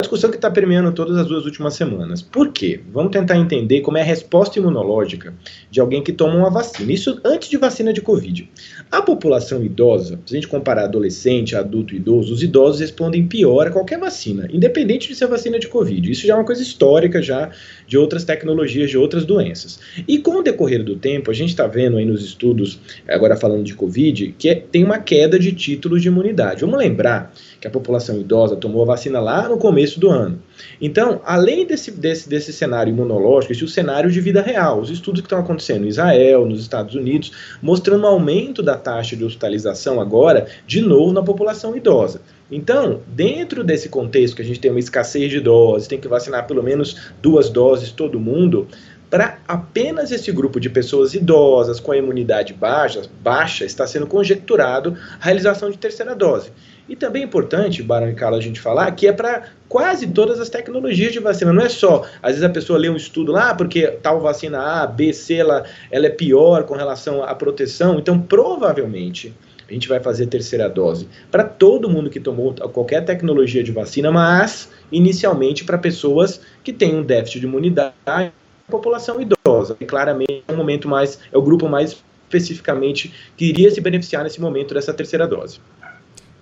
Discussão que está permeando todas as duas últimas semanas. Por quê? Vamos tentar entender como é a resposta imunológica de alguém que toma uma vacina. Isso antes de vacina de Covid. A população idosa, se a gente comparar adolescente, adulto e idoso, os idosos respondem pior a qualquer vacina, independente de ser vacina de Covid. Isso já é uma coisa histórica já de outras tecnologias, de outras doenças. E com o decorrer do tempo, a gente está vendo aí nos estudos, agora falando de Covid, que é, tem uma queda de títulos de imunidade. Vamos lembrar que a população idosa tomou a vacina lá no começo do ano. Então, além desse, desse, desse cenário imunológico, existe o cenário de vida real, os estudos que estão acontecendo em Israel, nos Estados Unidos, mostrando um aumento da taxa de hospitalização agora, de novo, na população idosa. Então, dentro desse contexto que a gente tem uma escassez de doses, tem que vacinar pelo menos duas doses todo mundo, para apenas esse grupo de pessoas idosas com a imunidade baixa, baixa está sendo conjecturado a realização de terceira dose. E também é importante, Barão e Carlos, a gente falar que é para quase todas as tecnologias de vacina. Não é só, às vezes a pessoa lê um estudo lá, porque tal vacina A, B, C, ela, ela é pior com relação à proteção. Então, provavelmente, a gente vai fazer terceira dose para todo mundo que tomou qualquer tecnologia de vacina, mas inicialmente para pessoas que têm um déficit de imunidade, população idosa. E claramente é momento mais, é o grupo mais especificamente que iria se beneficiar nesse momento dessa terceira dose.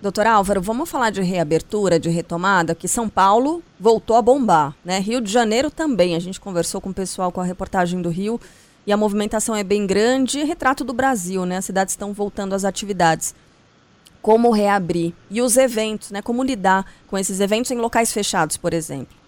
Doutor Álvaro, vamos falar de reabertura, de retomada, que São Paulo voltou a bombar, né? Rio de Janeiro também. A gente conversou com o pessoal com a reportagem do Rio e a movimentação é bem grande. Retrato do Brasil, né? As cidades estão voltando às atividades. Como reabrir? E os eventos, né? Como lidar com esses eventos em locais fechados, por exemplo?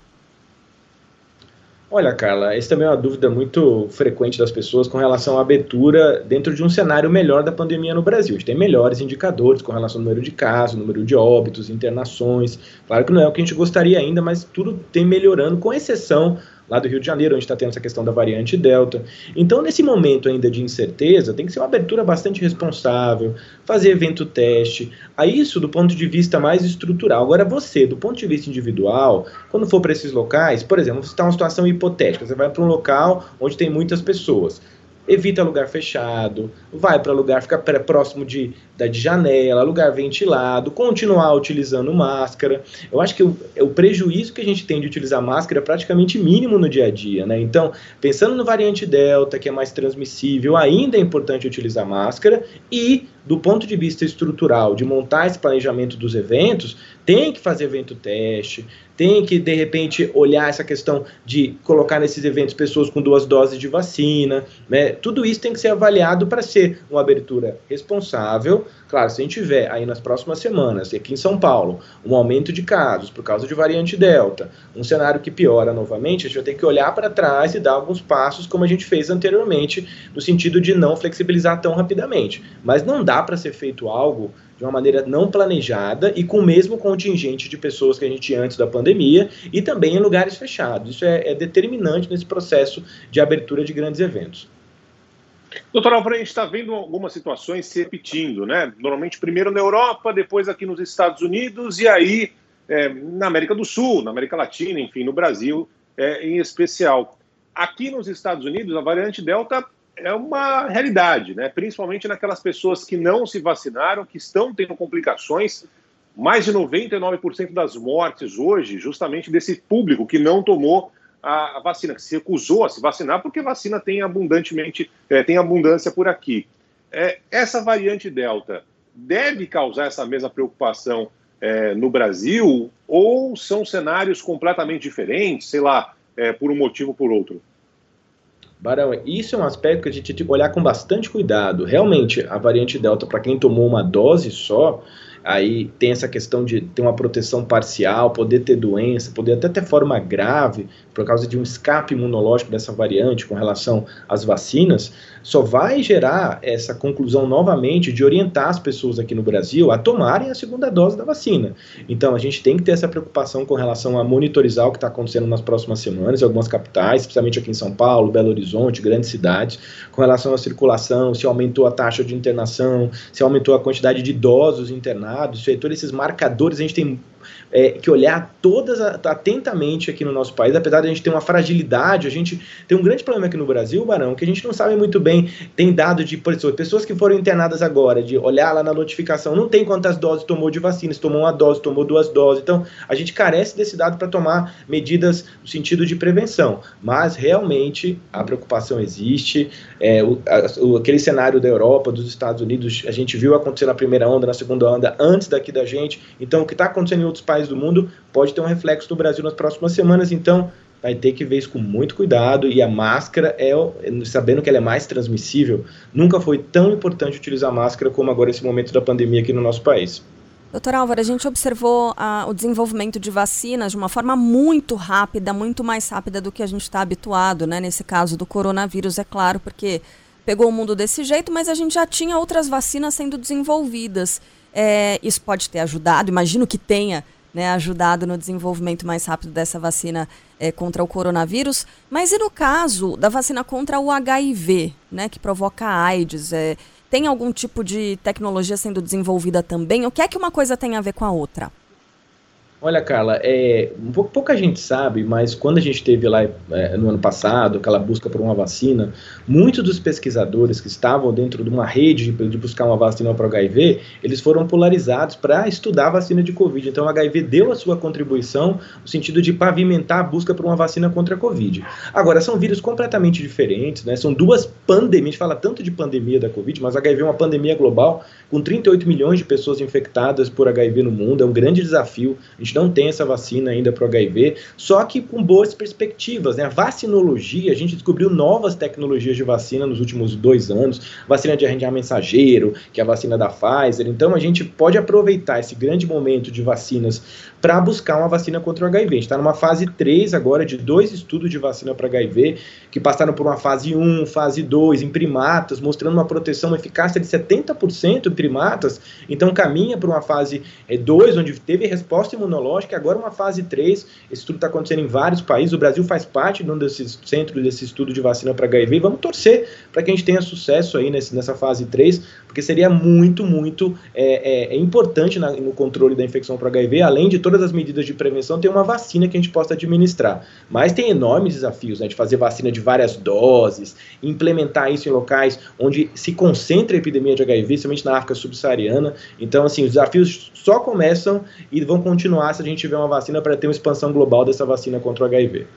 Olha, Carla, essa também é uma dúvida muito frequente das pessoas com relação à abertura dentro de um cenário melhor da pandemia no Brasil. A gente tem melhores indicadores com relação ao número de casos, número de óbitos, internações. Claro que não é o que a gente gostaria ainda, mas tudo tem melhorando, com exceção lá do Rio de Janeiro, onde está tendo essa questão da variante Delta. Então, nesse momento ainda de incerteza, tem que ser uma abertura bastante responsável, fazer evento teste, a isso do ponto de vista mais estrutural. Agora, você, do ponto de vista individual, quando for para esses locais, por exemplo, você está uma situação hipotética, você vai para um local onde tem muitas pessoas evita lugar fechado, vai para lugar, fica próximo de, da de janela, lugar ventilado, continuar utilizando máscara. Eu acho que o, o prejuízo que a gente tem de utilizar máscara é praticamente mínimo no dia a dia, né? Então, pensando no variante Delta, que é mais transmissível, ainda é importante utilizar máscara e do ponto de vista estrutural, de montar esse planejamento dos eventos, tem que fazer evento teste, tem que, de repente, olhar essa questão de colocar nesses eventos pessoas com duas doses de vacina, né? Tudo isso tem que ser avaliado para ser uma abertura responsável. Claro, se a gente tiver aí nas próximas semanas, aqui em São Paulo, um aumento de casos por causa de variante Delta, um cenário que piora novamente, a gente vai ter que olhar para trás e dar alguns passos, como a gente fez anteriormente, no sentido de não flexibilizar tão rapidamente. Mas não dá para ser feito algo de uma maneira não planejada e com o mesmo contingente de pessoas que a gente tinha antes da pandemia e também em lugares fechados. Isso é, é determinante nesse processo de abertura de grandes eventos. Doutor Álvaro, a gente está vendo algumas situações se repetindo, né? Normalmente primeiro na Europa, depois aqui nos Estados Unidos e aí é, na América do Sul, na América Latina, enfim, no Brasil é, em especial. Aqui nos Estados Unidos, a variante Delta é uma realidade, né? principalmente naquelas pessoas que não se vacinaram, que estão tendo complicações. Mais de 99% das mortes hoje, justamente desse público que não tomou a, vacina, que se recusou a se vacinar, porque vacina tem abundantemente, é, tem abundância por aqui. É, essa variante Delta deve causar essa mesma preocupação é, no Brasil, ou são cenários completamente diferentes, sei lá, é, por um motivo ou por outro? Barão, isso é um aspecto que a gente tem que olhar com bastante cuidado. Realmente, a variante Delta, para quem tomou uma dose só, aí tem essa questão de ter uma proteção parcial, poder ter doença, poder até ter forma grave por causa de um escape imunológico dessa variante com relação às vacinas, só vai gerar essa conclusão novamente de orientar as pessoas aqui no Brasil a tomarem a segunda dose da vacina. Então a gente tem que ter essa preocupação com relação a monitorizar o que está acontecendo nas próximas semanas em algumas capitais, especialmente aqui em São Paulo, Belo Horizonte, grandes cidades, com relação à circulação, se aumentou a taxa de internação, se aumentou a quantidade de idosos internados, todos esses marcadores a gente tem é, que olhar todas atentamente aqui no nosso país, apesar de a gente ter uma fragilidade, a gente tem um grande problema aqui no Brasil, Barão, que a gente não sabe muito bem, tem dado de pessoas, pessoas que foram internadas agora, de olhar lá na notificação, não tem quantas doses tomou de vacina, se tomou uma dose, tomou duas doses, então a gente carece desse dado para tomar medidas no sentido de prevenção, mas realmente a preocupação existe, é, o, a, aquele cenário da Europa, dos Estados Unidos, a gente viu acontecer na primeira onda, na segunda onda, antes daqui da gente, então o que está acontecendo outros países do mundo pode ter um reflexo no Brasil nas próximas semanas, então vai ter que ver isso com muito cuidado e a máscara é sabendo que ela é mais transmissível, nunca foi tão importante utilizar máscara como agora esse momento da pandemia aqui no nosso país. Doutor Álvaro, a gente observou ah, o desenvolvimento de vacinas de uma forma muito rápida, muito mais rápida do que a gente está habituado, né? Nesse caso do coronavírus, é claro, porque pegou o mundo desse jeito, mas a gente já tinha outras vacinas sendo desenvolvidas. É, isso pode ter ajudado, imagino que tenha né, ajudado no desenvolvimento mais rápido dessa vacina é, contra o coronavírus. Mas e no caso da vacina contra o HIV, né, que provoca AIDS? É, tem algum tipo de tecnologia sendo desenvolvida também? O que é que uma coisa tem a ver com a outra? Olha, Carla, é, pouca gente sabe, mas quando a gente teve lá é, no ano passado aquela busca por uma vacina, muitos dos pesquisadores que estavam dentro de uma rede de, de buscar uma vacina para o HIV, eles foram polarizados para estudar a vacina de Covid. Então, o HIV deu a sua contribuição no sentido de pavimentar a busca por uma vacina contra a Covid. Agora, são vírus completamente diferentes, né? São duas pandemias, a gente fala tanto de pandemia da Covid, mas HIV é uma pandemia global com 38 milhões de pessoas infectadas por HIV no mundo, é um grande desafio. A gente não tem essa vacina ainda para o HIV, só que com boas perspectivas. Né? A vacinologia, a gente descobriu novas tecnologias de vacina nos últimos dois anos, vacina de RNA mensageiro, que é a vacina da Pfizer. Então a gente pode aproveitar esse grande momento de vacinas para buscar uma vacina contra o HIV. Está numa fase 3 agora de dois estudos de vacina para HIV, que passaram por uma fase 1, fase 2 em primatas, mostrando uma proteção, uma eficácia de 70% em primatas. Então caminha para uma fase 2, é, onde teve resposta imunológica, agora uma fase 3. Esse estudo está acontecendo em vários países. O Brasil faz parte de um desses centros desse estudo de vacina para HIV. Vamos torcer para que a gente tenha sucesso aí nesse, nessa fase 3, porque seria muito, muito é, é, importante na, no controle da infecção para HIV, além de todas as medidas de prevenção, tem uma vacina que a gente possa administrar. Mas tem enormes desafios, né, de fazer vacina de várias doses, implementar isso em locais onde se concentra a epidemia de HIV, principalmente na África subsaariana. Então, assim, os desafios só começam e vão continuar se a gente tiver uma vacina para ter uma expansão global dessa vacina contra o HIV.